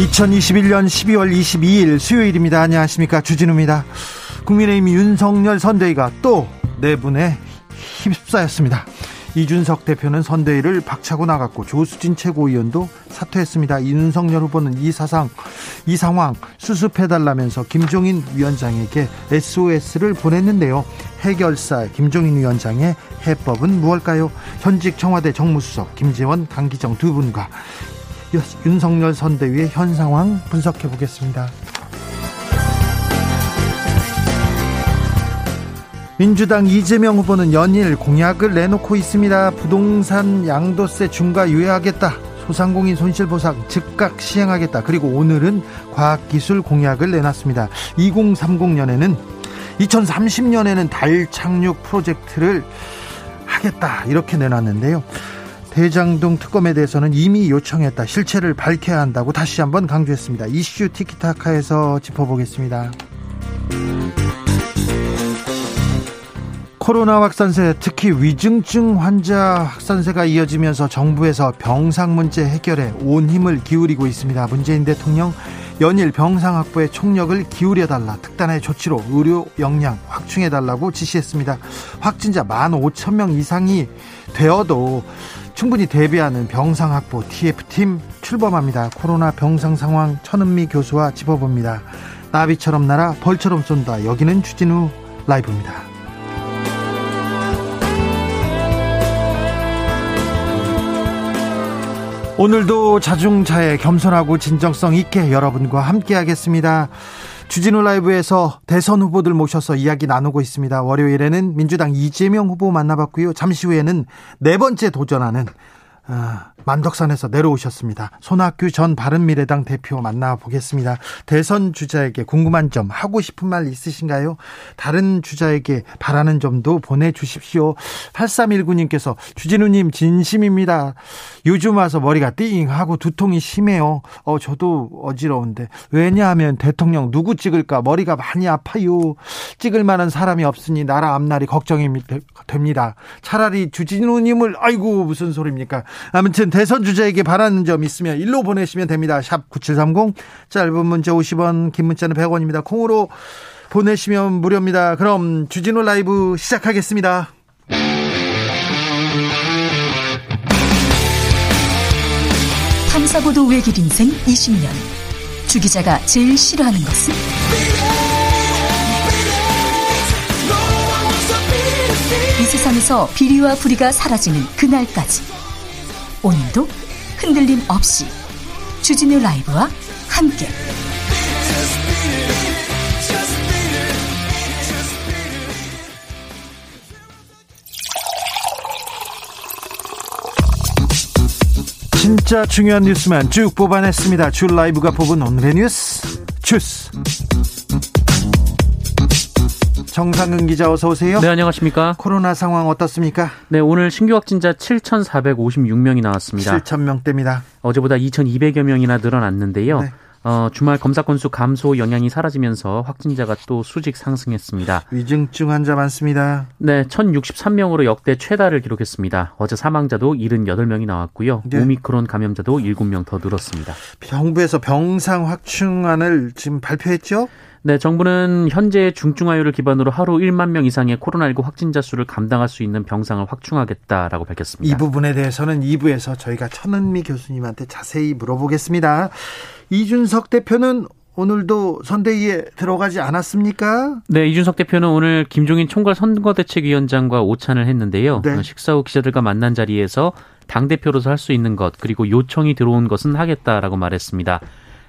2021년 12월 22일 수요일입니다. 안녕하십니까. 주진우입니다. 국민의힘 윤석열 선대위가 또 내분에 휩싸였습니다. 이준석 대표는 선대위를 박차고 나갔고 조수진 최고위원도 사퇴했습니다. 윤석열 후보는 이 사상, 이 상황 수습해달라면서 김종인 위원장에게 SOS를 보냈는데요. 해결사 김종인 위원장의 해법은 무엇일까요? 현직 청와대 정무수석 김재원, 강기정 두 분과 윤석열 선대위의 현 상황 분석해 보겠습니다. 민주당 이재명 후보는 연일 공약을 내놓고 있습니다. 부동산 양도세 중과 유예하겠다. 소상공인 손실보상 즉각 시행하겠다. 그리고 오늘은 과학기술 공약을 내놨습니다. 2030년에는 2030년에는 달 착륙 프로젝트를 하겠다. 이렇게 내놨는데요. 대장동 특검에 대해서는 이미 요청했다. 실체를 밝혀야 한다고 다시 한번 강조했습니다. 이슈 티키타카에서 짚어보겠습니다. 코로나 확산세 특히 위중증 환자 확산세가 이어지면서 정부에서 병상 문제 해결에 온 힘을 기울이고 있습니다. 문재인 대통령 연일 병상 확보에 총력을 기울여 달라 특단의 조치로 의료 역량 확충해 달라고 지시했습니다. 확진자 1만 5천 명 이상이 되어도 충분히 대비하는 병상 확보 TF팀 출범합니다. 코로나 병상 상황 천은미 교수와 짚어봅니다. 나비처럼 날아 벌처럼 쏜다. 여기는 주진우 라이브입니다. 오늘도 자중차에 겸손하고 진정성 있게 여러분과 함께하겠습니다. 주진우 라이브에서 대선 후보들 모셔서 이야기 나누고 있습니다. 월요일에는 민주당 이재명 후보 만나봤고요. 잠시 후에는 네 번째 도전하는 아, 만덕산에서 내려오셨습니다. 손학규 전 바른미래당 대표 만나보겠습니다. 대선 주자에게 궁금한 점, 하고 싶은 말 있으신가요? 다른 주자에게 바라는 점도 보내주십시오. 8319님께서 주진우님 진심입니다. 요즘 와서 머리가 띵하고 두통이 심해요. 어, 저도 어지러운데. 왜냐하면 대통령 누구 찍을까 머리가 많이 아파요. 찍을 만한 사람이 없으니 나라 앞날이 걱정이 됩니다. 차라리 주진우님을, 아이고, 무슨 소리입니까? 아무튼 대선 주자에게 바라는 점 있으면 일로 보내시면 됩니다. 샵 9730 짧은 문자 50원 긴 문자는 100원입니다. 콩으로 보내시면 무료입니다. 그럼 주진우 라이브 시작하겠습니다. 탐사보도 외길 인생 20년 주 기자가 제일 싫어하는 것은? 이 세상에서 비리와 부리가 사라지는 그날까지 오늘도 흔들림 없이 주진우 라이브와 함께. 진짜 중요한 뉴스만 쭉 뽑아냈습니다. 줄 라이브가 뽑은 오늘의 뉴스. 주스 정상근 기자 어서 오세요. 네, 안녕하십니까? 코로나 상황 어떻습니까? 네, 오늘 신규 확진자 7,456명이 나왔습니다. 7,000명대입니다. 어제보다 2,200여 명이나 늘어났는데요. 네. 어, 주말 검사 건수 감소 영향이 사라지면서 확진자가 또 수직 상승했습니다. 위중증 환자 많습니다. 네, 1063명으로 역대 최다를 기록했습니다. 어제 사망자도 78명이 나왔고요. 네. 오미크론 감염자도 7명 더 늘었습니다. 정부에서 병상 확충안을 지금 발표했죠? 네, 정부는 현재 중증화율을 기반으로 하루 1만 명 이상의 코로나19 확진자 수를 감당할 수 있는 병상을 확충하겠다라고 밝혔습니다. 이 부분에 대해서는 2부에서 저희가 천은미 교수님한테 자세히 물어보겠습니다. 이준석 대표는 오늘도 선대위에 들어가지 않았습니까? 네, 이준석 대표는 오늘 김종인 총괄 선거대책위원장과 오찬을 했는데요. 네. 식사 후 기자들과 만난 자리에서 당대표로서 할 수 있는 것, 그리고 요청이 들어온 것은 하겠다라고 말했습니다.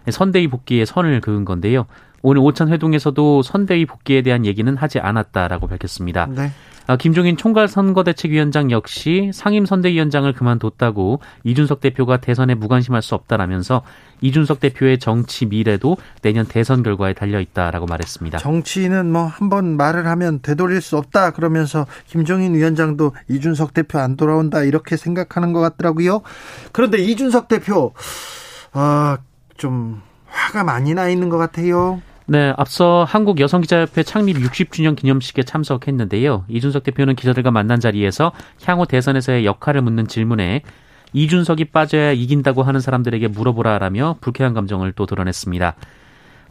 선대위 복귀에 선을 그은 건데요. 오늘 오찬 회동에서도 선대위 복귀에 대한 얘기는 하지 않았다라고 밝혔습니다. 네. 아, 김종인 총괄선거대책위원장 역시 상임선대위원장을 그만뒀다고 이준석 대표가 대선에 무관심할 수 없다라면서 이준석 대표의 정치 미래도 내년 대선 결과에 달려 있다라고 말했습니다. 정치는 뭐한 번 말을 하면 되돌릴 수 없다 그러면서 김종인 위원장도 이준석 대표 안 돌아온다 이렇게 생각하는 것 같더라고요. 그런데 이준석 대표 아 좀 화가 많이 나 있는 것 같아요. 네, 앞서 한국 여성기자협회 창립 60주년 기념식에 참석했는데요. 이준석 대표는 기자들과 만난 자리에서 향후 대선에서의 역할을 묻는 질문에 이준석이 빠져야 이긴다고 하는 사람들에게 물어보라라며 불쾌한 감정을 또 드러냈습니다.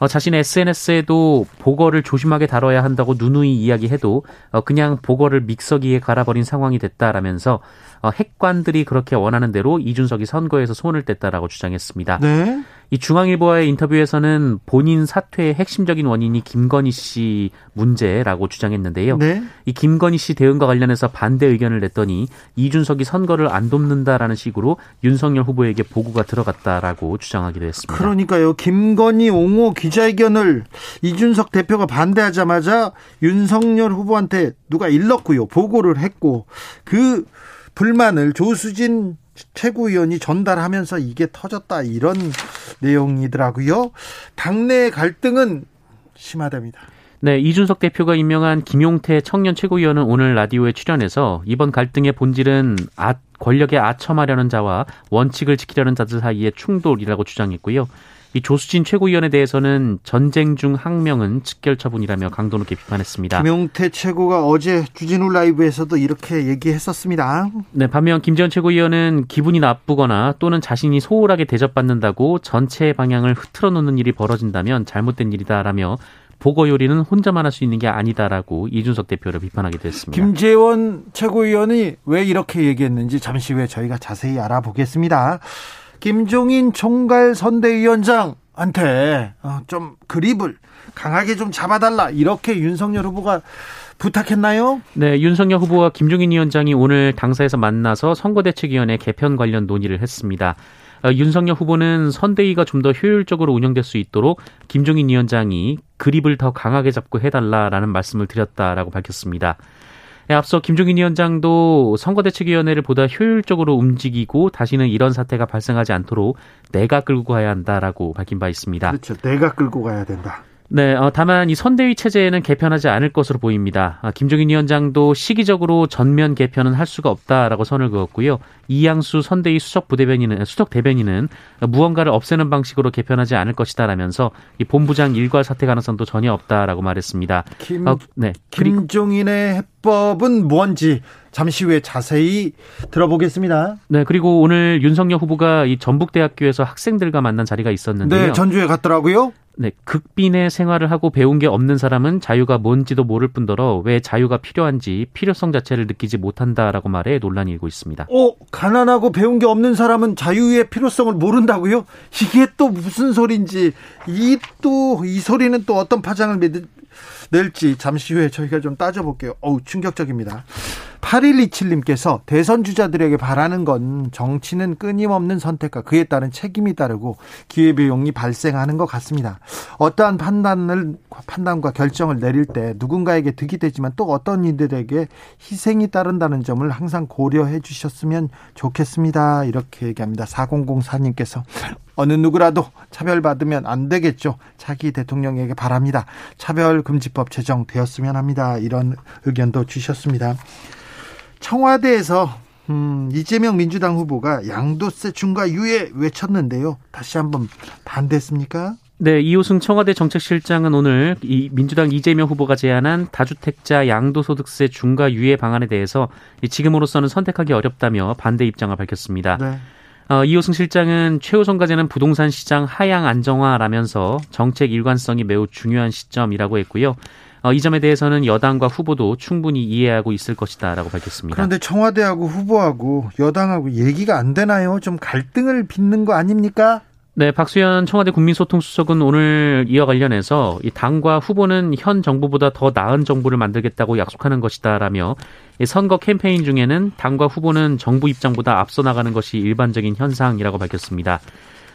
어, 자신의 SNS에도 보거를 조심하게 다뤄야 한다고 누누이 이야기해도 어, 그냥 보거를 믹서기에 갈아버린 상황이 됐다라면서 어, 핵관들이 그렇게 원하는 대로 이준석이 선거에서 손을 뗐다라고 주장했습니다. 네. 이 중앙일보와의 인터뷰에서는 본인 사퇴의 핵심적인 원인이 김건희 씨 문제라고 주장했는데요. 네. 이 김건희 씨 대응과 관련해서 반대 의견을 냈더니 이준석이 선거를 안 돕는다라는 식으로 윤석열 후보에게 보고가 들어갔다라고 주장하기도 했습니다. 그러니까요. 김건희 옹호 기자회견을 이준석 대표가 반대하자마자 윤석열 후보한테 누가 일렀고요. 보고를 했고 그 불만을 조수진 최고위원이 전달하면서 이게 터졌다 이런 내용이더라고요. 당내 갈등은 심하답니다. 네, 이준석 대표가 임명한 김용태 청년 최고위원은 오늘 라디오에 출연해서 이번 갈등의 본질은 아, 권력에 아첨하려는 자와 원칙을 지키려는 자들 사이의 충돌이라고 주장했고요. 이 조수진 최고위원에 대해서는 전쟁 중 항명은 직결 처분이라며 강도 높게 비판했습니다. 김용태 최고가 어제 주진우 라이브에서도 이렇게 얘기했었습니다. 네, 반면 김재원 최고위원은 기분이 나쁘거나 또는 자신이 소홀하게 대접받는다고 전체 방향을 흐트러 놓는 일이 벌어진다면 잘못된 일이다라며 보고 요리는 혼자만 할 수 있는 게 아니다라고 이준석 대표를 비판하기도 했습니다. 김재원 최고위원이 왜 이렇게 얘기했는지 잠시 후에 저희가 자세히 알아보겠습니다. 김종인 총괄 선대위원장한테 어, 좀 그립을 강하게 좀 잡아달라 이렇게 윤석열 후보가 부탁했나요? 네, 윤석열 후보와 김종인 위원장이 오늘 당사에서 만나서 선거대책위원회 개편 관련 논의를 했습니다. 어, 윤석열 후보는 선대위가 좀 더 효율적으로 운영될 수 있도록 김종인 위원장이 그립을 더 강하게 잡고 해달라라는 말씀을 드렸다라고 밝혔습니다. 네, 앞서 김종인 위원장도 선거대책위원회를 보다 효율적으로 움직이고 다시는 이런 사태가 발생하지 않도록 내가 끌고 가야 한다라고 밝힌 바 있습니다. 그렇죠. 내가 끌고 가야 된다. 네, 어, 다만 이 선대위 체제에는 개편하지 않을 것으로 보입니다. 아, 김종인 위원장도 시기적으로 전면 개편은 할 수가 없다라고 선을 그었고요. 이양수 선대위 수석 부대변인은 수석 대변인은 무언가를 없애는 방식으로 개편하지 않을 것이다라면서 이 본부장 일괄 사퇴 가능성도 전혀 없다라고 말했습니다. 김, 어, 네, 김종인의 해법은 뭔지 잠시 후에 자세히 들어보겠습니다. 네, 그리고 오늘 윤석열 후보가 이 전북대학교에서 학생들과 만난 자리가 있었는데요. 네, 전주에 갔더라고요. 네, 극빈의 생활을 하고 배운 게 없는 사람은 자유가 뭔지도 모를 뿐더러 왜 자유가 필요한지 필요성 자체를 느끼지 못한다라고 말해 논란이 일고 있습니다. 어, 가난하고 배운 게 없는 사람은 자유의 필요성을 모른다고요? 이게 또 무슨 소리인지 이또이 소리는 또 어떤 파장을 낼지 잠시 후에 저희가 좀 따져볼게요. 어우, 충격적입니다. 8127님께서 대선 주자들에게 바라는 건 정치는 끊임없는 선택과 그에 따른 책임이 따르고 기회비용이 발생하는 것 같습니다. 어떠한 판단을, 판단과 결정을 내릴 때 누군가에게 득이 되지만 또 어떤 이들에게 희생이 따른다는 점을 항상 고려해 주셨으면 좋겠습니다. 이렇게 얘기합니다. 4004님께서 어느 누구라도 차별받으면 안 되겠죠. 차기 대통령에게 바랍니다. 차별금지법 제정되었으면 합니다. 이런 의견도 주셨습니다. 청와대에서 음, 이재명 민주당 후보가 양도세 중과 유예 외쳤는데요. 다시 한번 반대했습니까? 네, 이호승 청와대 정책실장은 오늘 이 민주당 이재명 후보가 제안한 다주택자 양도소득세 중과 유예 방안에 대해서 지금으로서는 선택하기 어렵다며 반대 입장을 밝혔습니다. 네. 어, 이호승 실장은 최우선 과제는 부동산 시장 하향 안정화라면서 정책 일관성이 매우 중요한 시점이라고 했고요. 어, 이 점에 대해서는 여당과 후보도 충분히 이해하고 있을 것이다라고 밝혔습니다. 그런데 청와대하고 후보하고 여당하고 얘기가 안 되나요? 좀 갈등을 빚는 거 아닙니까? 네, 박수현 청와대 국민소통수석은 오늘 이와 관련해서 이 당과 후보는 현 정부보다 더 나은 정부를 만들겠다고 약속하는 것이다라며 선거 캠페인 중에는 당과 후보는 정부 입장보다 앞서 나가는 것이 일반적인 현상이라고 밝혔습니다.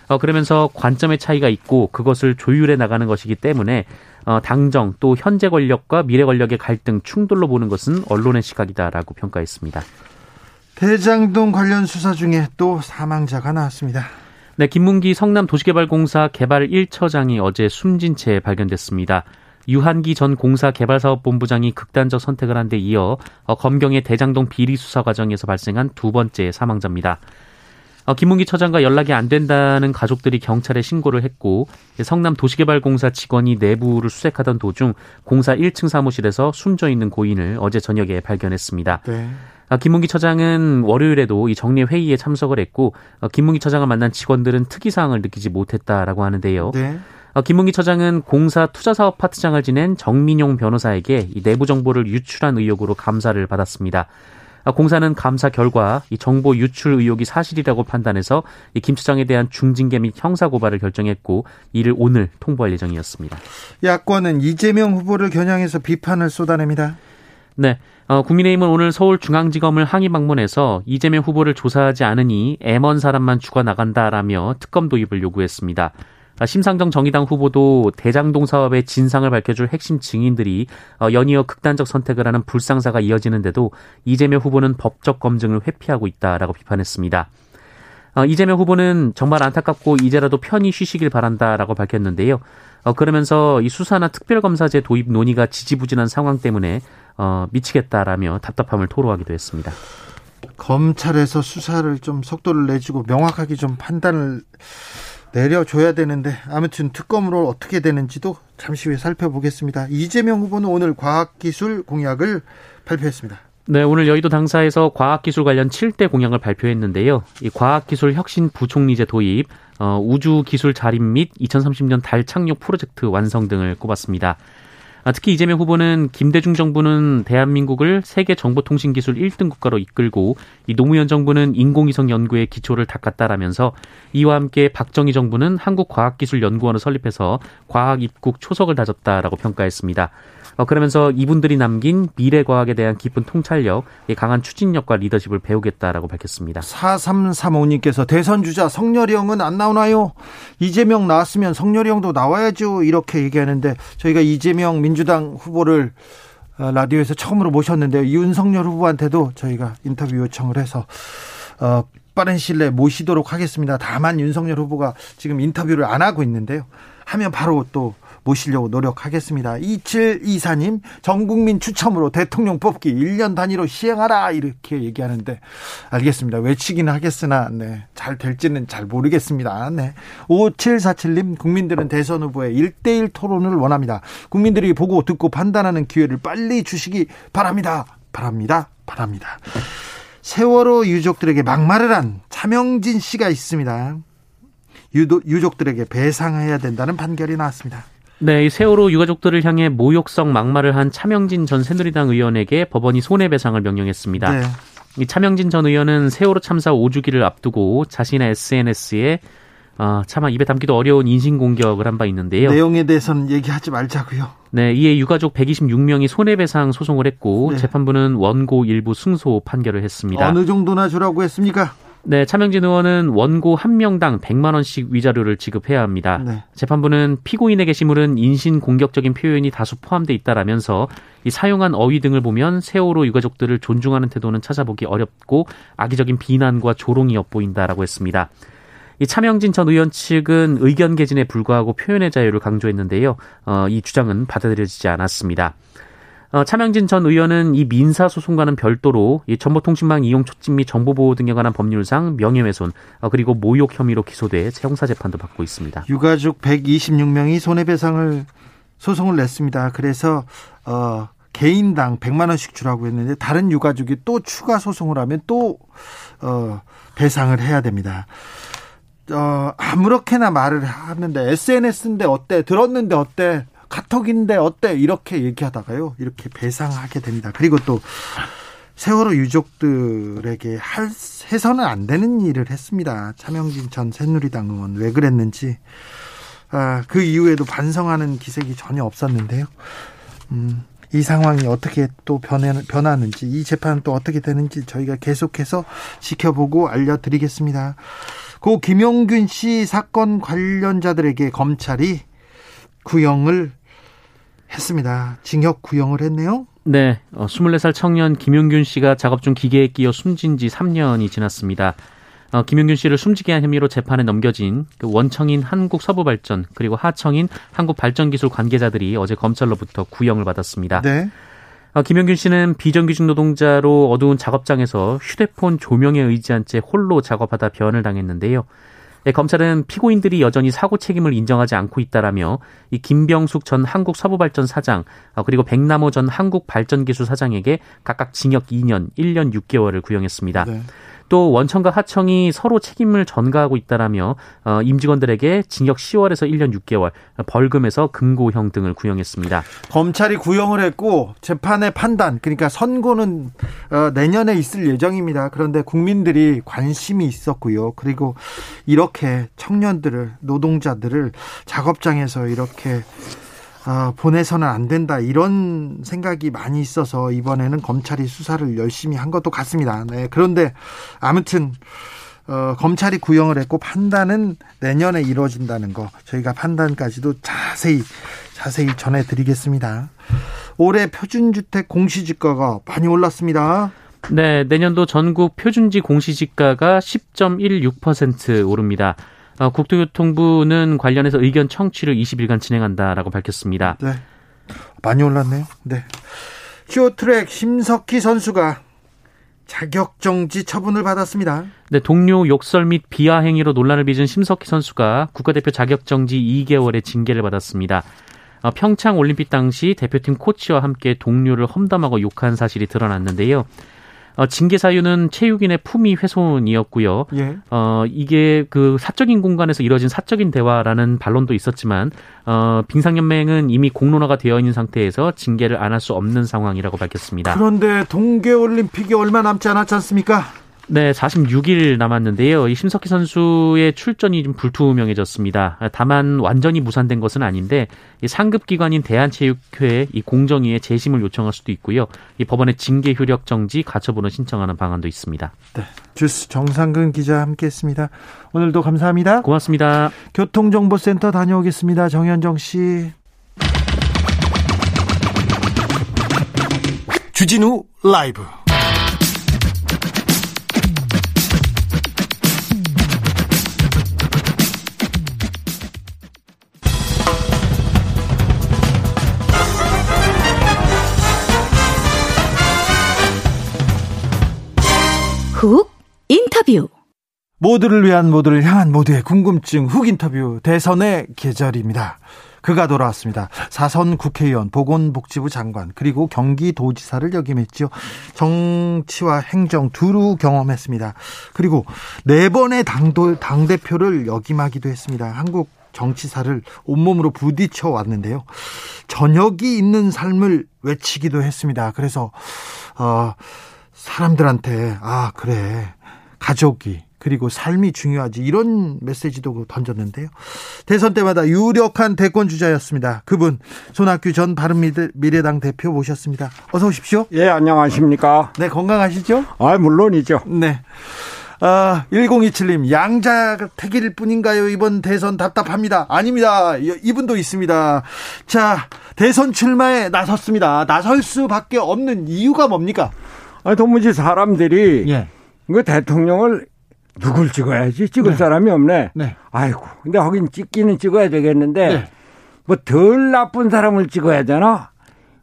어, 그러면서 관점의 차이가 있고 그것을 조율해 나가는 것이기 때문에 어, 당정 또 현재 권력과 미래 권력의 갈등 충돌로 보는 것은 언론의 시각이다라고 평가했습니다. 대장동 관련 수사 중에 또 사망자가 나왔습니다. 네, 김문기 성남 도시개발공사 개발 1처장이 어제 숨진 채 발견됐습니다. 유한기 전 공사 개발사업본부장이 극단적 선택을 한 데 이어 어, 검경의 대장동 비리 수사 과정에서 발생한 두 번째 사망자입니다. 어, 김문기 처장과 연락이 안 된다는 가족들이 경찰에 신고를 했고 성남 도시개발공사 직원이 내부를 수색하던 도중 공사 1층 사무실에서 숨져 있는 고인을 어제 저녁에 발견했습니다. 네. 아, 김문기 처장은 월요일에도 이 정례 회의에 참석을 했고 어, 김문기 처장을 만난 직원들은 특이 사항을 느끼지 못했다라고 하는데요. 네. 어, 김문기 처장은 공사 투자사업 파트장을 지낸 정민용 변호사에게 이 내부 정보를 유출한 의혹으로 감사를 받았습니다. 아, 공사는 감사 결과 이 정보 유출 의혹이 사실이라고 판단해서 이김 처장에 대한 중징계 및 형사 고발을 결정했고 이를 오늘 통보할 예정이었습니다. 야권은 이재명 후보를 겨냥해서 비판을 쏟아냅니다. 네. 어, 국민의힘은 오늘 서울중앙지검을 항의 방문해서 이재명 후보를 조사하지 않으니 애먼 사람만 죽어 나간다라며 특검 도입을 요구했습니다. 아, 심상정 정의당 후보도 대장동 사업의 진상을 밝혀줄 핵심 증인들이 어, 연이어 극단적 선택을 하는 불상사가 이어지는데도 이재명 후보는 법적 검증을 회피하고 있다라고 비판했습니다. 어, 이재명 후보는 정말 안타깝고 이제라도 편히 쉬시길 바란다라고 밝혔는데요. 어, 그러면서 이 수사나 특별검사제 도입 논의가 지지부진한 상황 때문에 미치겠다라며 답답함을 토로하기도 했습니다. 검찰에서 수사를 좀 속도를 내주고 명확하게 좀 판단을 내려줘야 되는데 아무튼 특검으로 어떻게 되는지도 잠시 후에 살펴보겠습니다. 이재명 후보는 오늘 과학기술 공약을 발표했습니다. 네, 오늘 여의도 당사에서 과학기술 관련 7대 공약을 발표했는데요. 이 과학기술 혁신 부총리제 도입, 어, 우주기술 자립 및 2030년 달 착륙 프로젝트 완성 등을 꼽았습니다. 아, 특히 이재명 후보는 김대중 정부는 대한민국을 세계 정보통신기술 1등 국가로 이끌고 이 노무현 정부는 인공위성 연구의 기초를 닦았다라면서 이와 함께 박정희 정부는 한국과학기술연구원을 설립해서 과학 입국 초석을 다졌다라고 평가했습니다. 어, 그러면서 이분들이 남긴 미래 과학에 대한 깊은 통찰력, 강한 추진력과 리더십을 배우겠다라고 밝혔습니다. 4335님께서 대선 주자 성렬형은 안 나오나요? 이재명 나왔으면 성렬형도 나와야죠. 이렇게 얘기하는데 저희가 이재명 민주당 후보를 어, 라디오에서 처음으로 모셨는데요. 윤석열 후보한테도 저희가 인터뷰 요청을 해서 어, 빠른 시일 내에 모시도록 하겠습니다. 다만 윤석열 후보가 지금 인터뷰를 안 하고 있는데요. 하면 바로 또 모시려고 노력하겠습니다. 2724님, 전 국민 추첨으로 대통령 뽑기 1년 단위로 시행하라. 이렇게 얘기하는데, 알겠습니다. 외치기는 하겠으나, 네. 잘 될지는 잘 모르겠습니다. 네. 5747님, 국민들은 대선 후보의 1대1 토론을 원합니다. 국민들이 보고 듣고 판단하는 기회를 빨리 주시기 바랍니다. 바랍니다. 바랍니다. 세월호 유족들에게 막말을 한 차명진 씨가 있습니다. 유도, 유족들에게 배상해야 된다는 판결이 나왔습니다. 네, 이 세월호 유가족들을 향해 모욕성 막말을 한 차명진 전 새누리당 의원에게 법원이 손해배상을 명령했습니다. 네. 이 차명진 전 의원은 세월호 참사 5주기를 앞두고 자신의 SNS에 어, 차마 입에 담기도 어려운 인신 공격을 한 바 있는데요. 내용에 대해서는 얘기하지 말자고요. 네, 이에 유가족 126명이 손해배상 소송을 했고 네. 재판부는 원고 일부 승소 판결을 했습니다. 어느 정도나 주라고 했습니까? 네, 차명진 의원은 원고 한 명당 100만 원씩 위자료를 지급해야 합니다. 네. 재판부는 피고인의 게시물은 인신 공격적인 표현이 다수 포함돼 있다라면서 이 사용한 어휘 등을 보면 세월호 유가족들을 존중하는 태도는 찾아보기 어렵고 악의적인 비난과 조롱이 엿보인다라고 했습니다. 이 차명진 전 의원 측은 의견 개진에 불과하고 표현의 자유를 강조했는데요. 어, 이 주장은 받아들여지지 않았습니다. 어, 차명진 전 의원은 이 민사 소송과는 별도로 이 정보통신망 이용 촉진 및 정보보호 등에 관한 법률상 명예훼손 어, 그리고 모욕 혐의로 기소돼 형사 재판도 받고 있습니다. 유가족 126명이 손해배상을 소송을 냈습니다. 그래서 어, 개인당 100만 원씩 주라고 했는데 다른 유가족이 또 추가 소송을 하면 또 어, 배상을 해야 됩니다. 어, 아무렇게나 말을 하는데 SNS인데 어때? 들었는데 어때? 카톡인데 어때? 이렇게 얘기하다가요. 이렇게 배상하게 됩니다. 그리고 또 세월호 유족들에게 할, 해서는 안 되는 일을 했습니다. 차명진 전 새누리당 의원 왜 그랬는지. 아, 그 이후에도 반성하는 기색이 전혀 없었는데요. 음, 이 상황이 어떻게 또 변해, 변하는지, 이 재판은 또 어떻게 되는지 저희가 계속해서 지켜보고 알려드리겠습니다. 고 김용균 씨 사건 관련자들에게 검찰이 구형을 했습니다. 징역 구형을 했네요. 네, 어, 24살 청년 김용균 씨가 작업 중 기계에 끼어 숨진 지 3년이 지났습니다. 어, 김용균 씨를 숨지게 한 혐의로 재판에 넘겨진 그 원청인 한국서부발전 그리고 하청인 한국발전기술 관계자들이 어제 검찰로부터 구형을 받았습니다. 네. 어, 김용균 씨는 비정규직 노동자로 어두운 작업장에서 휴대폰 조명에 의지한 채 홀로 작업하다 변을 당했는데요. 네, 검찰은 피고인들이 여전히 사고 책임을 인정하지 않고 있다라며 이 김병숙 전 한국서부발전 사장 어, 그리고 백남호 전 한국발전기술 사장에게 각각 징역 2년, 1년 6개월을 구형했습니다. 네. 또 원청과 하청이 서로 책임을 전가하고 있다라며 어, 임직원들에게 징역 10월에서 1년 6개월, 벌금에서 금고형 등을 구형했습니다. 검찰이 구형을 했고 재판의 판단, 그러니까 선고는 어, 내년에 있을 예정입니다. 그런데 국민들이 관심이 있었고요. 그리고 이렇게 청년들을 노동자들을 작업장에서 이렇게 아, 보내서는 안 된다 이런 생각이 많이 있어서 이번에는 검찰이 수사를 열심히 한 것도 같습니다. 네, 그런데 아무튼 어, 검찰이 구형을 했고 판단은 내년에 이루어진다는 거 저희가 판단까지도 자세히 자세히 전해드리겠습니다. 올해 표준주택 공시지가가 많이 올랐습니다. 네, 내년도 전국 표준지 공시지가가 10.16% 오릅니다. 어, 국토교통부는 관련해서 의견 청취를 20일간 진행한다라고 밝혔습니다. 네. 많이 올랐네요. 네. 쇼트랙 심석희 선수가 자격 정지 처분을 받았습니다. 네, 동료 욕설 및 비하 행위로 논란을 빚은 심석희 선수가 국가대표 자격 정지 2개월의 징계를 받았습니다. 어, 평창 올림픽 당시 대표팀 코치와 함께 동료를 험담하고 욕한 사실이 드러났는데요. 어, 징계 사유는 체육인의 품위 훼손이었고요. 예. 어, 이게 그 사적인 공간에서 이뤄진 사적인 대화라는 반론도 있었지만 어, 빙상연맹은 이미 공론화가 되어 있는 상태에서 징계를 안 할 수 없는 상황이라고 밝혔습니다. 그런데 동계올림픽이 얼마 남지 않았지 않습니까? 네, 46일 남았는데요. 이 심석희 선수의 출전이 좀 불투명해졌습니다. 다만 완전히 무산된 것은 아닌데 이 상급 기관인 대한체육회 이 공정위에 재심을 요청할 수도 있고요. 이 법원의 징계 효력 정지 가처분을 신청하는 방안도 있습니다. 네, 주스 정상근 기자 함께했습니다. 오늘도 감사합니다. 고맙습니다. 교통정보센터 다녀오겠습니다. 정현정 씨. 주진우 라이브. 훅 인터뷰 모두를 위한 모두를 향한 모두의 궁금증 훅 인터뷰 대선의 계절입니다. 그가 돌아왔습니다. 사선 국회의원, 보건복지부 장관, 그리고 경기도지사를 역임했죠. 정치와 행정 두루 경험했습니다. 그리고 네 번의 당도, 당대표를 역임하기도 했습니다. 한국 정치사를 온몸으로 부딪혀 왔는데요. 저녁이 있는 삶을 외치기도 했습니다. 그래서, 어, 사람들한테 아 그래 가족이 그리고 삶이 중요하지 이런 메시지도 던졌는데요. 대선 때마다 유력한 대권 주자였습니다. 그분 손학규 전 바른미래당 대표 모셨습니다. 어서 오십시오. 예, 안녕하십니까? 네, 건강하시죠? 아, 물론이죠. 네. 아, 1027님, 양자택일 뿐인가요? 이번 대선 답답합니다. 아닙니다. 이분도 있습니다. 자, 대선 출마에 나섰습니다. 나설 수밖에 없는 이유가 뭡니까? 아니, 도무지 사람들이 예. 그 대통령을 누굴 찍어야지 찍을 네. 사람이 없네. 네. 아이고, 근데 하긴 찍기는 찍어야 되겠는데 네. 뭐덜 나쁜 사람을 찍어야 되나?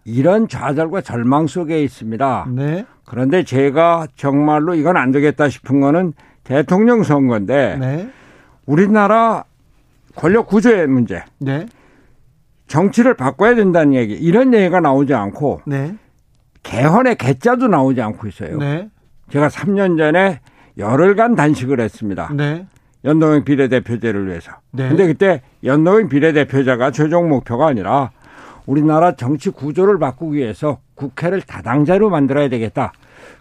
이런 좌절과 절망 속에 있습니다. 네. 그런데 제가 정말로 이건 안 되겠다 싶은 거는 대통령 선거인데 네. 우리나라 권력 구조의 문제, 네. 정치를 바꿔야 된다는 얘기 이런 얘기가 나오지 않고 네. 개헌의 개자도 나오지 않고 있어요. 네. 제가 3년 전에 열흘간 단식을 했습니다. 네. 연동형 비례대표제를 위해서. 네. 근데 그때 연동형 비례대표자가 최종 목표가 아니라 우리나라 정치 구조를 바꾸기 위해서 국회를 다당제로 만들어야 되겠다.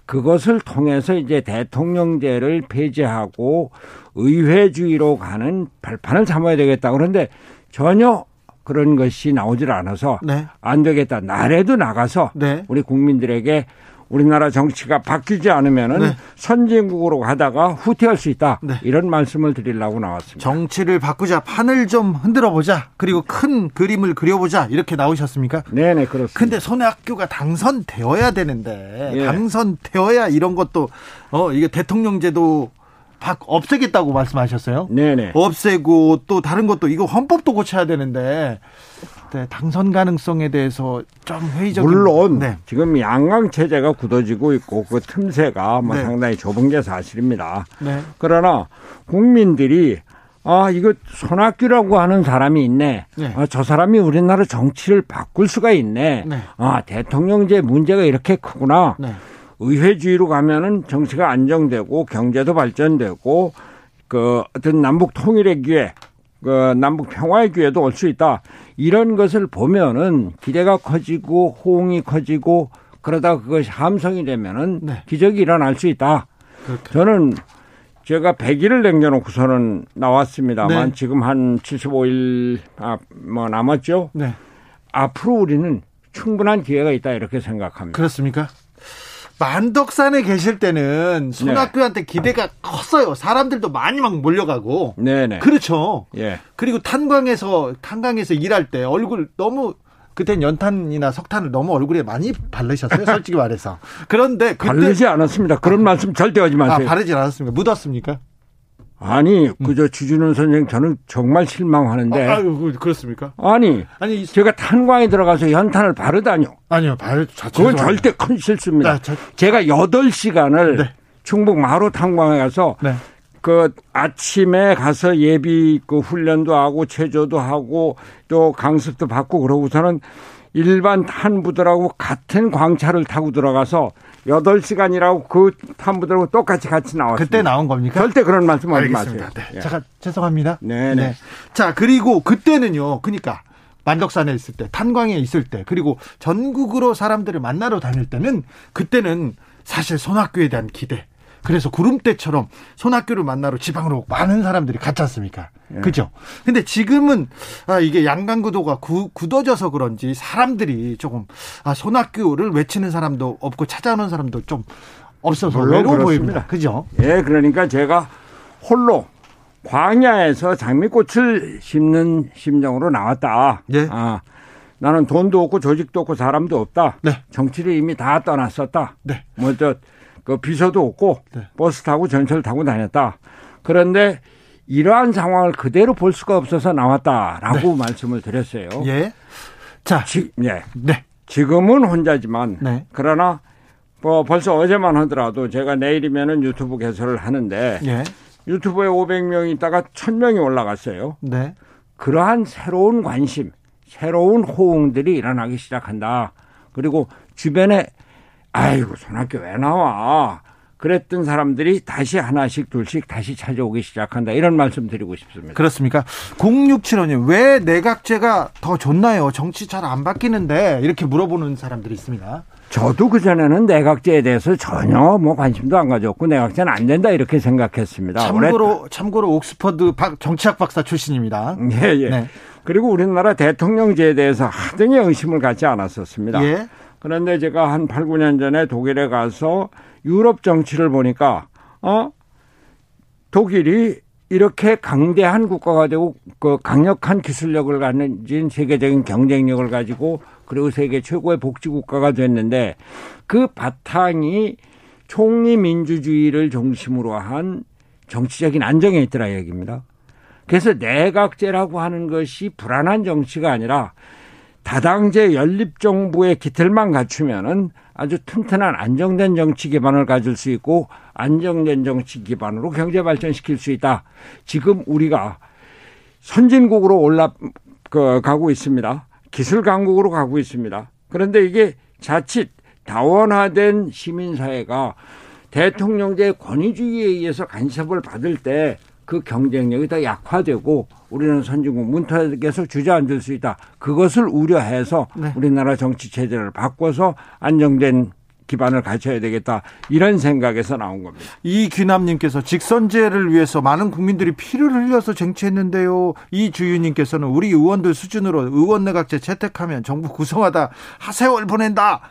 그것을 통해서 이제 대통령제를 폐지하고 의회주의로 가는 발판을 삼아야 되겠다. 그런데 전혀 그런 것이 나오질 않아서 네. 안 되겠다. 나라도 나가서 네. 우리 국민들에게 우리나라 정치가 바뀌지 않으면은 네. 선진국으로 가다가 후퇴할 수 있다. 네. 이런 말씀을 드리려고 나왔습니다. 정치를 바꾸자, 판을 좀 흔들어 보자. 그리고 큰 그림을 그려 보자. 이렇게 나오셨습니까? 네 네 그렇습니다. 근데 손해학교가 당선되어야 되는데 예. 당선되어야 이런 것도 어 이게 대통령제도 바, 없애겠다고 말씀하셨어요? 네네. 없애고 또 다른 것도 이거 헌법도 고쳐야 되는데 네, 당선 가능성에 대해서 좀 회의적인 물론 네. 지금 양강 체제가 굳어지고 있고 그 틈새가 뭐 네. 상당히 좁은 게 사실입니다. 네. 그러나 국민들이 아 이거 손학규라고 하는 사람이 있네. 네. 아, 저 사람이 우리나라 정치를 바꿀 수가 있네. 네. 아 대통령제 문제가 이렇게 크구나. 의회주의로 가면은 정치가 안정되고 경제도 발전되고 그 어떤 남북 통일의 기회, 그 남북 평화의 기회도 올 수 있다. 이런 것을 보면은 기대가 커지고 호응이 커지고 그러다 그것이 함성이 되면은 네. 기적이 일어날 수 있다. 그렇게. 저는 제가 100일을 남겨놓고서는 나왔습니다만 네. 지금 한 75일 아, 뭐 남았죠. 네. 앞으로 우리는 충분한 기회가 있다 이렇게 생각합니다. 그렇습니까? 만덕산에 계실 때는 손학규한테 네. 기대가 컸어요. 사람들도 많이 막 몰려가고. 네네. 그렇죠. 예. 그리고 탄광에서 탄광에서 일할 때 얼굴 너무 그땐 연탄이나 석탄을 너무 얼굴에 많이 바르셨어요. 솔직히 말해서. 그런데 그때 바르지 않았습니다. 그런 아, 말씀 절대 하지 마세요. 아, 바르지 않았습니까? 묻었습니까? 아니, 음. 그저 주진우 선생 저는 정말 실망하는데. 아, 유 그렇습니까? 아니, 아니 제가 탄광에 들어가서 연탄을 바르다뇨. 아니요, 바르. 그건 절대 큰 실수입니다. 네, 저... 제가 8시간을 네. 충북 마루 탄광에 가서 네. 그 아침에 가서 예비 그 훈련도 하고 체조도 하고 또 강습도 받고 그러고서는 일반 탄부들하고 같은 광차를 타고 들어가서 8시간이라고 그 탄부들하고 똑같이 같이 나왔습니다. 그때 나온 겁니까? 절대 그런 말씀 하지 마세요. 네. 예. 잠깐 죄송합니다. 네네. 네. 자, 그리고 그때는요. 그러니까 만덕산에 있을 때, 탄광에 있을 때, 그리고 전국으로 사람들을 만나러 다닐 때는 그때는 사실 손학규에 대한 기대, 그래서 구름대처럼 손학규를 만나러 지방으로 많은 사람들이 갔지 않습니까? 예. 그죠? 근데 지금은 아, 이게 양강구도가 구, 굳어져서 그런지 사람들이 조금 아, 손학규를 외치는 사람도 없고 찾아오는 사람도 좀 없어서 외로워 보입니다. 그죠? 예, 그러니까 제가 홀로 광야에서 장미꽃을 심는 심정으로 나왔다. 예. 아, 나는 돈도 없고 조직도 없고 사람도 없다. 네. 정치를 이미 다 떠났었다. 네. 뭐저 그 비서도 없고 네. 버스 타고 전철 타고 다녔다. 그런데 이러한 상황을 그대로 볼 수가 없어서 나왔다라고 네. 말씀을 드렸어요. 예. 자, 지, 예. 네. 지금은 혼자지만 네. 그러나 뭐 벌써 어제만 하더라도 제가 내일이면은 유튜브 개설을 하는데 예. 유튜브에 500명이 있다가 1000명이 올라갔어요. 네. 그러한 새로운 관심, 새로운 호응들이 일어나기 시작한다. 그리고 주변에 아이고 손학규 왜 나와? 그랬던 사람들이 다시 하나씩 둘씩 다시 찾아오기 시작한다. 이런 말씀 드리고 싶습니다. 그렇습니까? 0675님, 왜 내각제가 더 좋나요? 정치 잘 안 바뀌는데 이렇게 물어보는 사람들이 있습니다. 저도 그전에는 내각제에 대해서 전혀 뭐 관심도 안 가졌고 내각제는 안 된다 이렇게 생각했습니다. 참고로, 참고로 옥스퍼드 정치학 박사 출신입니다. 예, 예. 네. 그리고 우리나라 대통령제에 대해서 하등의 의심을 갖지 않았었습니다. 예. 그런데 제가 한 8, 9년 전에 독일에 가서 유럽 정치를 보니까 어 독일이 이렇게 강대한 국가가 되고 그 강력한 기술력을 가진 세계적인 경쟁력을 가지고 그리고 세계 최고의 복지 국가가 됐는데 그 바탕이 총리 민주주의를 중심으로 한 정치적인 안정에 있더라 얘기입니다. 그래서 내각제라고 하는 것이 불안한 정치가 아니라 다당제 연립 정부의 기틀만 갖추면은 아주 튼튼한 안정된 정치 기반을 가질 수 있고 안정된 정치 기반으로 경제 발전시킬 수 있다. 지금 우리가 선진국으로 올라 그, 가고 있습니다. 기술 강국으로 가고 있습니다. 그런데 이게 자칫 다원화된 시민사회가 대통령제 권위주의에 의해서 간섭을 받을 때 그 경쟁력이 더 약화되고 우리는 선진국 문턱에서 주저앉을 수 있다. 그것을 우려해서 네. 우리나라 정치 체제를 바꿔서 안정된 기반을 갖춰야 되겠다 이런 생각에서 나온 겁니다. 이 귀남님께서 직선제를 위해서 많은 국민들이 피를 흘려서 쟁취했는데요. 이 주유님께서는 우리 의원들 수준으로 의원 내각제 채택하면 정부 구성하다 하세월 보낸다.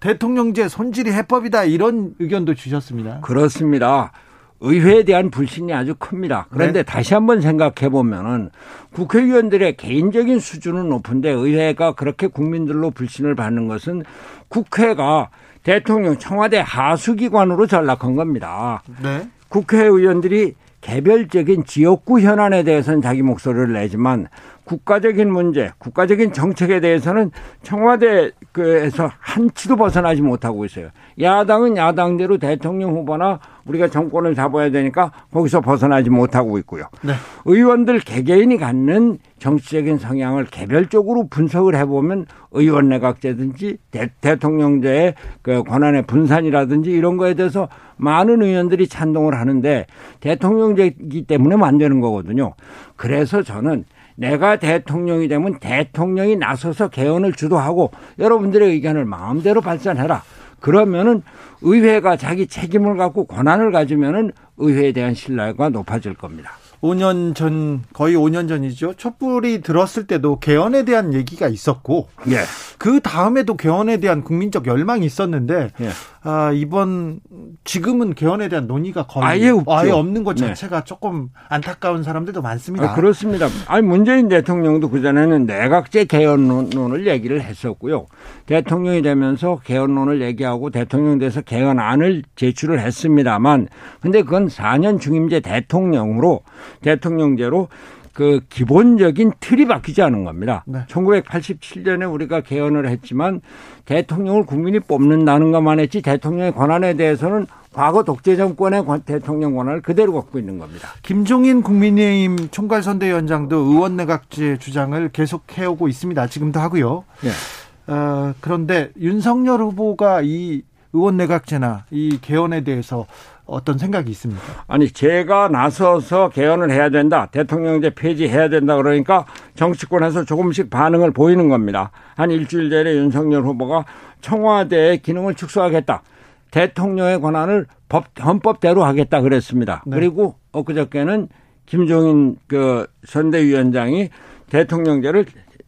대통령제 손질이 해법이다 이런 의견도 주셨습니다. 그렇습니다. 의회에 대한 불신이 아주 큽니다. 그런데 네. 다시 한번 생각해 보면은 국회의원들의 개인적인 수준은 높은데 의회가 그렇게 국민들로 불신을 받는 것은 국회가 대통령 청와대 하수기관으로 전락한 겁니다. 네. 국회의원들이 개별적인 지역구 현안에 대해서는 자기 목소리를 내지만 국가적인 문제, 국가적인 정책에 대해서는 청와대에서 한치도 벗어나지 못하고 있어요. 야당은 야당대로 대통령 후보나 우리가 정권을 잡아야 되니까 거기서 벗어나지 못하고 있고요. 네. 의원들 개개인이 갖는 정치적인 성향을 개별적으로 분석을 해보면 의원 내각제든지 대, 통령제의 그 권한의 분산이라든지 이런 거에 대해서 많은 의원들이 찬동을 하는데 대통령제이기 때문에 만드는 거거든요. 그래서 저는 내가 대통령이 되면 대통령이 나서서 개헌을 주도하고 여러분들의 의견을 마음대로 발산해라. 그러면은 의회가 자기 책임을 갖고 권한을 가지면은 의회에 대한 신뢰가 높아질 겁니다. 5년 전 거의 5년 전이죠. 촛불이 들었을 때도 개헌에 대한 얘기가 있었고 예. 그 다음에도 개헌에 대한 국민적 열망이 있었는데 예. 아, 이번 지금은 개헌에 대한 논의가 거의 아예. 아예 없는 것 네. 자체가 네. 조금 안타까운 사람들도 많습니다. 아, 그렇습니다. 아니 문재인 대통령도 그 전에는 내각제 개헌론을 얘기를 했었고요. 대통령이 되면서 개헌론을 얘기하고 대통령 돼서 개헌안을 제출을 했습니다만, 근데 그건 4년 중임제 대통령으로 대통령제로 그 기본적인 틀이 바뀌지 않은 겁니다. 네. 1987년에 우리가 개헌을 했지만 대통령을 국민이 뽑는다는 것만 했지 대통령의 권한에 대해서는 과거 독재 정권의 대통령 권한을 그대로 갖고 있는 겁니다. 김종인 국민의힘 총괄선대위원장도 의원 내각제 주장을 계속 해오고 있습니다. 지금도 하고요. 네. 어, 그런데 윤석열 후보가 이 의원 내각제나 이 개헌에 대해서 어떤 생각이 있습니까? 아니 제가 나서서 개헌을 해야 된다. 대통령제 폐지해야 된다 그러니까 정치권에서 조금씩 반응을 보이는 겁니다. 한 일주일 전에 윤석열 후보가 청와대의 기능을 축소하겠다. 대통령의 권한을 법 헌법대로 하겠다 그랬습니다. 네. 그리고 엊그저께는 김종인 그 선대위원장이 대통령제를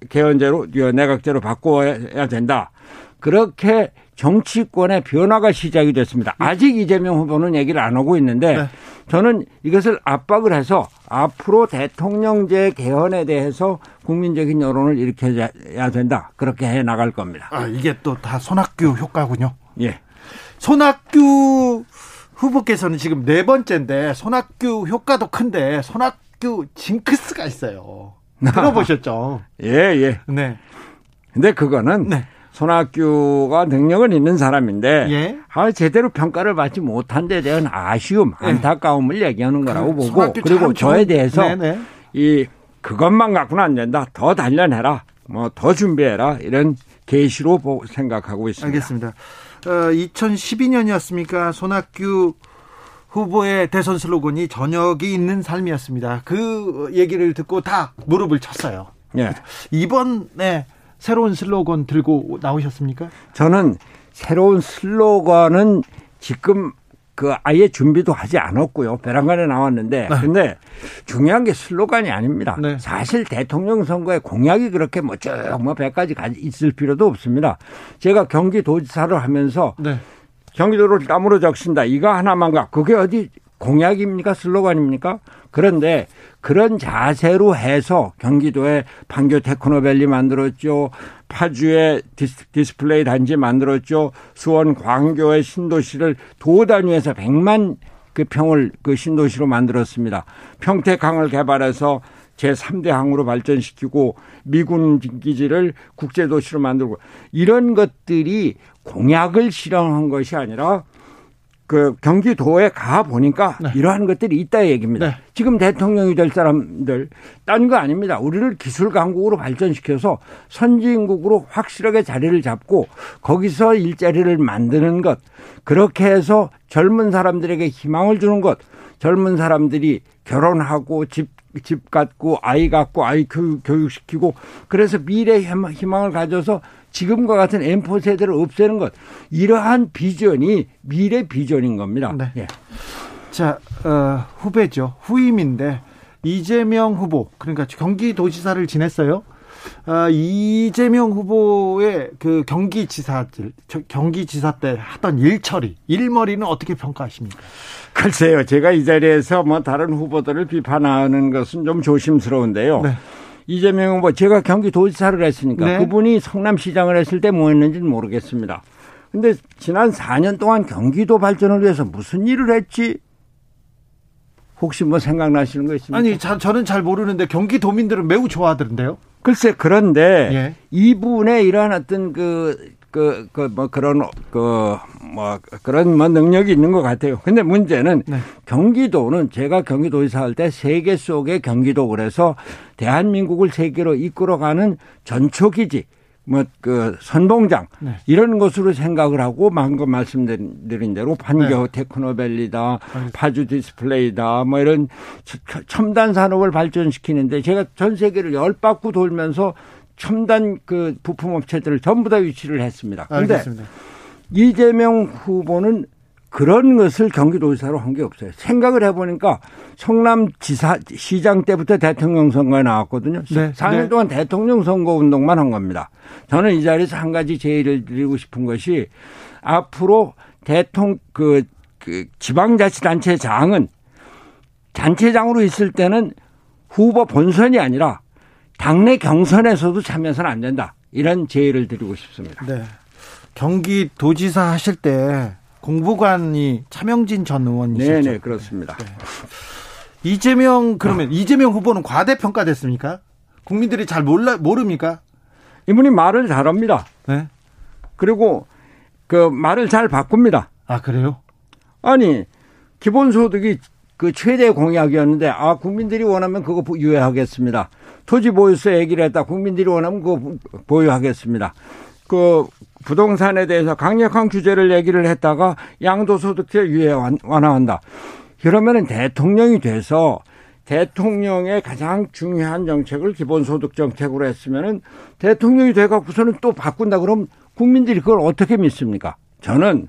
개헌제로 내각제로 바꿔야 된다. 그렇게 정치권의 변화가 시작이 됐습니다. 아직 이재명 후보는 얘기를 안 하고 있는데 네. 저는 이것을 압박을 해서 앞으로 대통령제 개헌에 대해서 국민적인 여론을 일으켜야 된다. 그렇게 해 나갈 겁니다. 아, 이게 또 다 손학규 효과군요. 예. 손학규 후보께서는 지금 네 번째인데 손학규 효과도 큰데 손학규 징크스가 있어요. 들어보셨죠? 예, 예. 네. 근데 그거는 네. 손학규가 능력은 있는 사람인데 예? 아, 제대로 평가를 받지 못한 데 대한 아쉬움, 예. 안타까움을 얘기하는 거라고 그, 보고 그리고 저에 대해서 네네. 이 그것만 갖고는 안 된다. 더 단련해라. 뭐 더 준비해라. 이런 계시로 생각하고 있습니다. 알겠습니다. 어, 2012년이었습니까? 손학규 후보의 대선 슬로건이 저녁이 있는 삶이었습니다. 그 얘기를 듣고 다 무릎을 쳤어요. 예. 이번에 새로운 슬로건 들고 나오셨습니까? 저는 새로운 슬로건은 지금 그 아예 준비도 하지 않았고요. 별안간에 나왔는데. 네. 근데 중요한 게 슬로건이 아닙니다. 네. 사실 대통령 선거에 공약이 그렇게 뭐쭉뭐 100가지 있을 필요도 없습니다. 제가 경기도지사를 하면서 네. 경기도를 땀으로 적신다. 이거 하나만 가. 그게 어디 공약입니까? 슬로건입니까? 그런데 그런 자세로 해서 경기도에 판교 테크노밸리 만들었죠. 파주에 디스플레이 단지 만들었죠. 수원 광교의 신도시를 도 단위에서 100만 그 평을 그 신도시로 만들었습니다. 평택항을 개발해서 제3대 항으로 발전시키고 미군 기지를 국제도시로 만들고 이런 것들이 공약을 실현한 것이 아니라 그 경기도에 가 보니까 네. 이러한 것들이 있다 얘기입니다. 네. 지금 대통령이 될 사람들 딴 거 아닙니다. 우리를 기술 강국으로 발전시켜서 선진국으로 확실하게 자리를 잡고 거기서 일자리를 만드는 것 그렇게 해서 젊은 사람들에게 희망을 주는 것 젊은 사람들이 결혼하고 집, 집 갖고 아이 갖고 아이 교육, 교육시키고 그래서 미래 희망을 가져서 지금과 같은 엠포 세대를 없애는 것 이러한 비전이 미래 비전인 겁니다. 네. 예. 자 어, 후배죠 후임인데 이재명 후보 그러니까 경기도지사를 지냈어요. 아, 이재명 후보의 그 경기지사들, 경기지사 때 하던 일처리, 일머리는 어떻게 평가하십니까? 글쎄요, 제가 이 자리에서 뭐 다른 후보들을 비판하는 것은 좀 조심스러운데요. 네. 이재명 후보, 제가 경기도지사를 했으니까 네. 그분이 성남시장을 했을 때 뭐 했는지는 모르겠습니다. 근데 지난 4년 동안 경기도 발전을 위해서 무슨 일을 했지? 혹시 뭐 생각나시는 거 있습니까? 아니, 자, 저는 잘 모르는데 경기도민들은 매우 좋아하던데요. 글쎄 그런데 예. 이분의 이러한 어떤 그 그, 그, 뭐, 그런, 그, 뭐, 그런 뭐 능력이 있는 것 같아요. 근데 문제는 네. 경기도는 제가 경기도에서 할때 세계 속의 경기도 그래서 대한민국을 세계로 이끌어가는 전초기지. 뭐 그 선봉장 네. 이런 것으로 생각을 하고 방금 말씀드린 대로 판교 네. 테크노밸리다 파주 디스플레이다 뭐 이런 첨단 산업을 발전시키는데 제가 전 세계를 열 바퀴 돌면서 첨단 그 부품 업체들을 전부 다 위치를 했습니다. 그런데 이재명 후보는 그런 것을 경기도지사로 한 게 없어요. 생각을 해보니까 성남지사 시장 때부터 대통령 선거에 나왔거든요. 네. 4년 네. 동안 대통령 선거 운동만 한 겁니다. 저는 이 자리에서 한 가지 제의를 드리고 싶은 것이 앞으로 대통령 그, 그 지방자치단체장은 단체장으로 있을 때는 후보 본선이 아니라 당내 경선에서도 참여해서는 안 된다. 이런 제의를 드리고 싶습니다. 네. 경기도지사 하실 때 공보관이 차명진 전 의원이시죠? 네, 네, 그렇습니다. 네. 이재명 그러면 아. 이재명 후보는 과대평가됐습니까? 국민들이 잘 몰라 모릅니까? 이분이 말을 잘합니다. 네. 그리고 그 말을 잘 바꿉니다. 아 그래요? 아니 기본소득이 그 최대 공약이었는데 아 국민들이 원하면 그거 유예하겠습니다. 토지 보유세 얘기를 했다. 국민들이 원하면 그거 보유하겠습니다. 그 부동산에 대해서 강력한 규제를 얘기를 했다가 양도소득세 유예 완화한다. 그러면은 대통령이 돼서 대통령의 가장 중요한 정책을 기본소득 정책으로 했으면은 대통령이 돼갖고서는 또 바꾼다 그러면 국민들이 그걸 어떻게 믿습니까? 저는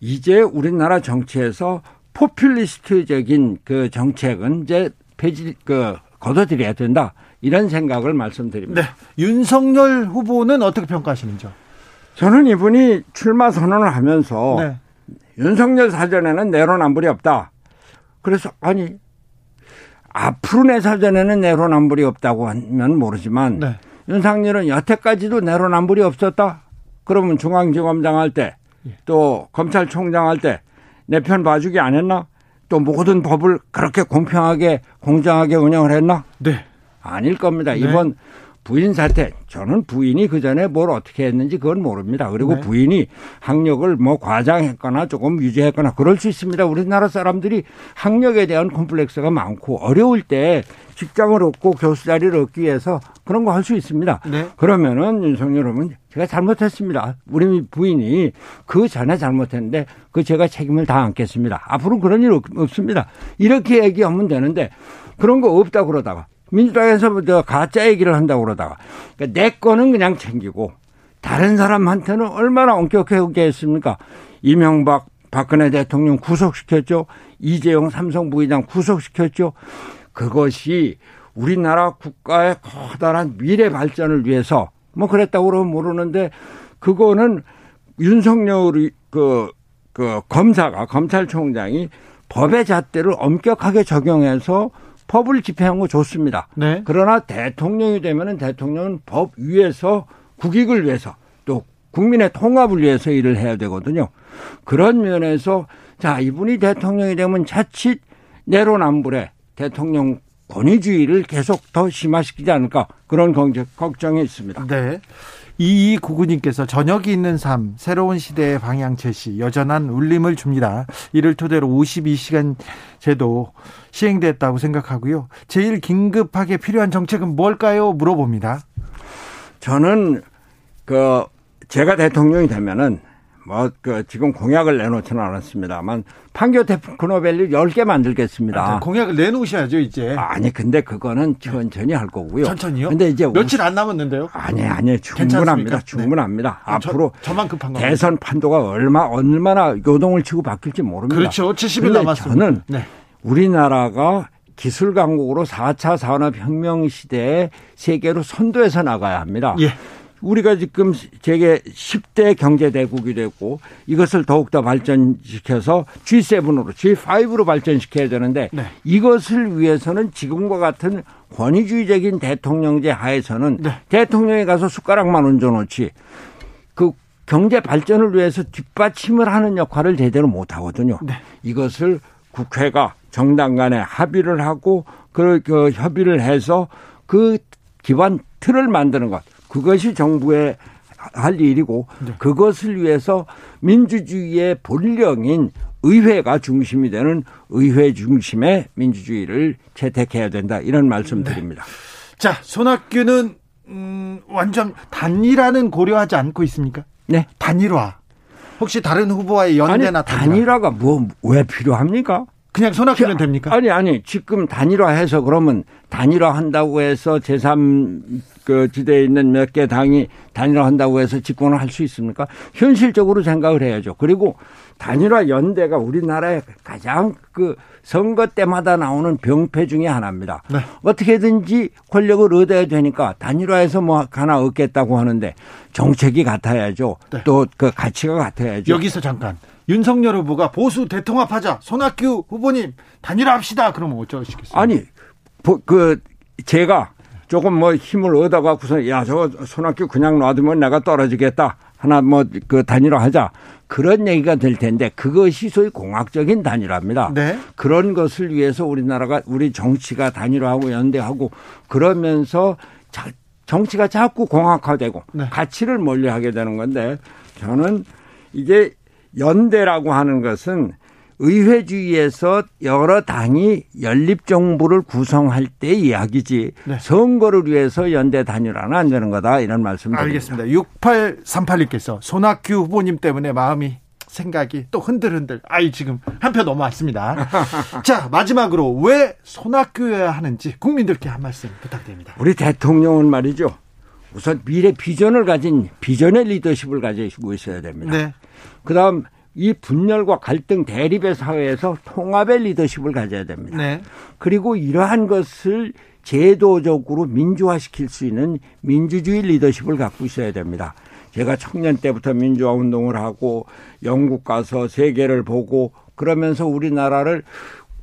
이제 우리나라 정치에서 포퓰리스트적인 그 정책은 이제 폐지 그 걷어들여야 된다 이런 생각을 말씀드립니다. 네. 윤석열 후보는 어떻게 평가하시는지요? 저는 이분이 출마 선언을 하면서 네. 윤석열 사전에는 내로남불이 없다. 그래서 아니 앞으로 내 사전에는 내로남불이 없다고 하면 모르지만 네. 윤석열은 여태까지도 내로남불이 없었다. 그러면 중앙지검장 할 때또 예. 검찰총장 할 때 내 편 봐주기 안 했나? 또 모든 법을 그렇게 공평하게 공정하게 운영을 했나? 네. 아닐 겁니다. 네. 이번 부인 사태 저는 부인이 그 전에 뭘 어떻게 했는지 그건 모릅니다. 그리고 네. 부인이 학력을 뭐 과장했거나 조금 유지했거나 그럴 수 있습니다. 우리나라 사람들이 학력에 대한 콤플렉스가 많고 어려울 때 직장을 얻고 교수 자리를 얻기 위해서 그런 거 할 수 있습니다. 네. 그러면은 윤석열 후보는 제가 잘못했습니다. 우리 부인이 그 전에 잘못했는데 그 제가 책임을 다 안겠습니다. 앞으로 그런 일 없습니다. 이렇게 얘기하면 되는데 그런 거 없다 그러다가 민주당에서 저 가짜 얘기를 한다고 그러다가 그러니까 내 거는 그냥 챙기고 다른 사람한테는 얼마나 엄격하게 했습니까? 이명박 박근혜 대통령 구속시켰죠. 이재용 삼성 부회장 구속시켰죠. 그것이 우리나라 국가의 커다란 미래 발전을 위해서 뭐 그랬다고 그러면 모르는데 그거는 윤석열이 그, 그 검사가 검찰총장이 법의 잣대를 엄격하게 적용해서 법을 집행한 거 좋습니다. 네. 그러나 대통령이 되면은 대통령은 법 위에서 국익을 위해서 또 국민의 통합을 위해서 일을 해야 되거든요. 그런 면에서 자 이분이 대통령이 되면 자칫 내로남불에 대통령 권위주의를 계속 더 심화시키지 않을까 그런 걱정이 있습니다. 네. 이구구님께서 저녁이 있는 삶, 새로운 시대의 방향 제시, 여전한 울림을 줍니다. 이를 토대로 52시간 제도 시행됐다고 생각하고요. 제일 긴급하게 필요한 정책은 뭘까요? 물어봅니다. 저는 그 제가 대통령이 되면은 뭐, 그, 지금 공약을 내놓지는 않았습니다만, 판교 테크노밸리 10개 만들겠습니다. 아, 공약을 내놓으셔야죠, 이제. 아니, 근데 그거는 천천히 할 거고요. 천천히요? 근데 이제. 며칠 안 남았는데요? 아니, 아니, 충분합니다. 네. 충분합니다. 네. 앞으로. 저, 만 급한 거 대선 판도가 얼마, 얼마나 요동을 치고 바뀔지 모릅니다. 그렇죠. 70일 남았습니다. 저는 네. 우리나라가 기술 강국으로 4차 산업혁명 시대에 세계로 선도해서 나가야 합니다. 예. 우리가 지금 세계 10대 경제대국이 됐고 이것을 더욱더 발전시켜서 G7으로 G5로 발전시켜야 되는데 네. 이것을 위해서는 지금과 같은 권위주의적인 대통령제 하에서는 네. 대통령이 가서 숟가락만 얹어놓지 그 경제 발전을 위해서 뒷받침을 하는 역할을 제대로 못 하거든요. 네. 이것을 국회가 정당 간에 합의를 하고 그, 그 협의를 해서 그 기반 틀을 만드는 것. 그것이 정부의 할 일이고 네. 그것을 위해서 민주주의의 본령인 의회가 중심이 되는 의회 중심의 민주주의를 채택해야 된다 이런 말씀드립니다. 네. 자 손학규는 음, 완전 단일화는 고려하지 않고 있습니까? 네. 단일화. 혹시 다른 후보와의 연대나 아니, 단일화? 가 뭐 왜 필요합니까? 그냥 손학규면 됩니까? 아니 아니 지금 단일화해서 그러면 단일화한다고 해서 제3 그 지대에 있는 몇 개 당이 단일화한다고 해서 집권을 할 수 있습니까? 현실적으로 생각을 해야죠. 그리고 단일화 연대가 우리나라의 가장 그 선거 때마다 나오는 병폐 중의 하나입니다. 네. 어떻게든지 권력을 얻어야 되니까 단일화해서 뭐 하나 얻겠다고 하는데 정책이 같아야죠. 네. 또그 가치가 같아야죠. 여기서 잠깐 윤석열 후보가 보수 대통합하자 손학규 후보님 단일화합시다. 그러면 어쩌시겠어요? 아니 그 제가 조금 뭐 힘을 얻어갖고서 야 저거 손학규 그냥 놔두면 내가 떨어지겠다 하나 뭐 그 단일화하자 그런 얘기가 될 텐데 그것이 소위 공학적인 단일화입니다. 네. 그런 것을 위해서 우리나라가 우리 정치가 단일화하고 연대하고 그러면서 자, 정치가 자꾸 공학화되고 네. 가치를 멀리하게 되는 건데 저는 이게 연대라고 하는 것은 의회주의에서 여러 당이 연립정부를 구성할 때 이야기지 네. 선거를 위해서 연대 단일화는 안 되는 거다 이런 말씀입니다. 알겠습니다. 6838님께서 손학규 후보님 때문에 마음이 생각이 또 흔들흔들. 아이 지금 한 표 넘어왔습니다. 자 마지막으로 왜 손학규여야 하는지 국민들께 한 말씀 부탁드립니다. 우리 대통령은 말이죠. 우선 미래 비전을 가진 비전의 리더십을 가지고 있어야 됩니다. 네. 그다음 이 분열과 갈등 대립의 사회에서 통합의 리더십을 가져야 됩니다. 네. 그리고 이러한 것을 제도적으로 민주화시킬 수 있는 민주주의 리더십을 갖고 있어야 됩니다. 제가 청년 때부터 민주화 운동을 하고 영국 가서 세계를 보고 그러면서 우리나라를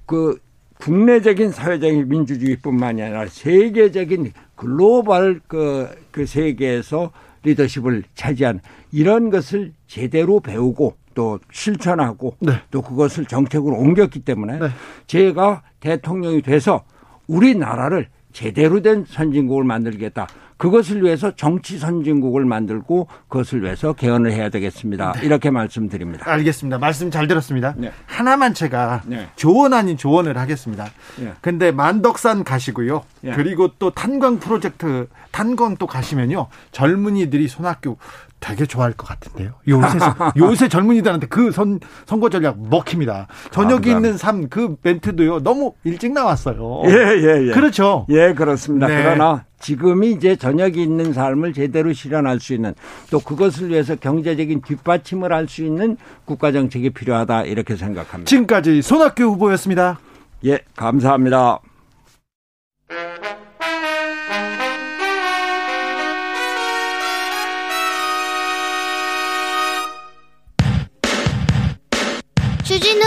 그 국내적인 사회적인 민주주의뿐만이 아니라 세계적인 글로벌 그, 그 세계에서 리더십을 차지한 이런 것을 제대로 배우고 또 실천하고 네. 또 그것을 정책으로 옮겼기 때문에 네. 제가 대통령이 돼서 우리나라를 제대로 된 선진국을 만들겠다. 그것을 위해서 정치 선진국을 만들고 그것을 위해서 개헌을 해야 되겠습니다. 네. 이렇게 말씀드립니다. 알겠습니다. 말씀 잘 들었습니다. 네. 하나만 제가 네. 조언 아닌 조언을 하겠습니다. 네. 근데 만덕산 가시고요. 네. 그리고 또 탄광 프로젝트 탄광 또 가시면요. 젊은이들이 손학규 되게 좋아할 것 같은데요. 요새 요새 젊은이들한테 그 선, 선거 전략 먹힙니다. 저녁이 아, 있는 삶 그 멘트도요. 너무 일찍 나왔어요. 예, 예, 예. 그렇죠. 예, 그렇습니다. 네. 그러나 지금이 이제 저녁이 있는 삶을 제대로 실현할 수 있는 또 그것을 위해서 경제적인 뒷받침을 할 수 있는 국가 정책이 필요하다 이렇게 생각합니다. 지금까지 손학규 후보였습니다. 예, 감사합니다.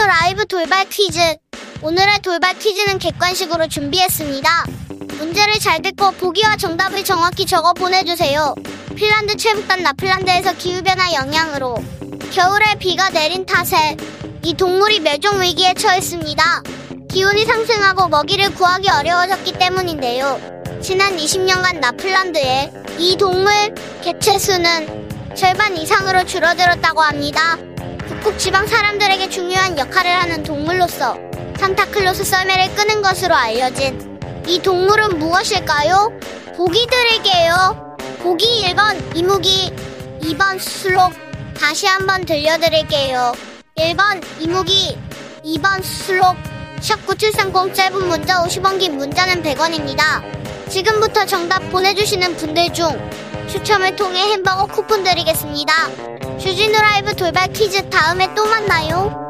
라이브 돌발 퀴즈. 오늘의 돌발 퀴즈는 객관식으로 준비했습니다. 문제를 잘 듣고 보기와 정답을 정확히 적어 보내주세요. 핀란드 최북단 나플란드에서 기후변화 영향으로 겨울에 비가 내린 탓에 이 동물이 멸종 위기에 처했습니다. 기온이 상승하고 먹이를 구하기 어려워졌기 때문인데요. 지난 20년간 나플란드의 이 동물 개체 수는 절반 이상으로 줄어들었다고 합니다. 북극 지방 사람들에게 중요한 역할을 하는 동물로서 산타클로스 썰매를 끄는 것으로 알려진 이 동물은 무엇일까요? 보기 드릴게요. 보기 1번 이무기, 2번 수록, 다시 한번 들려드릴게요. 1번 이무기, 2번 슬롭, 샵9730 짧은 문자 50원 긴 문자는 100원입니다. 지금부터 정답 보내주시는 분들 중 추첨을 통해 햄버거 쿠폰 드리겠습니다. 주진우 라이브 돌발 퀴즈 다음에 또 만나요.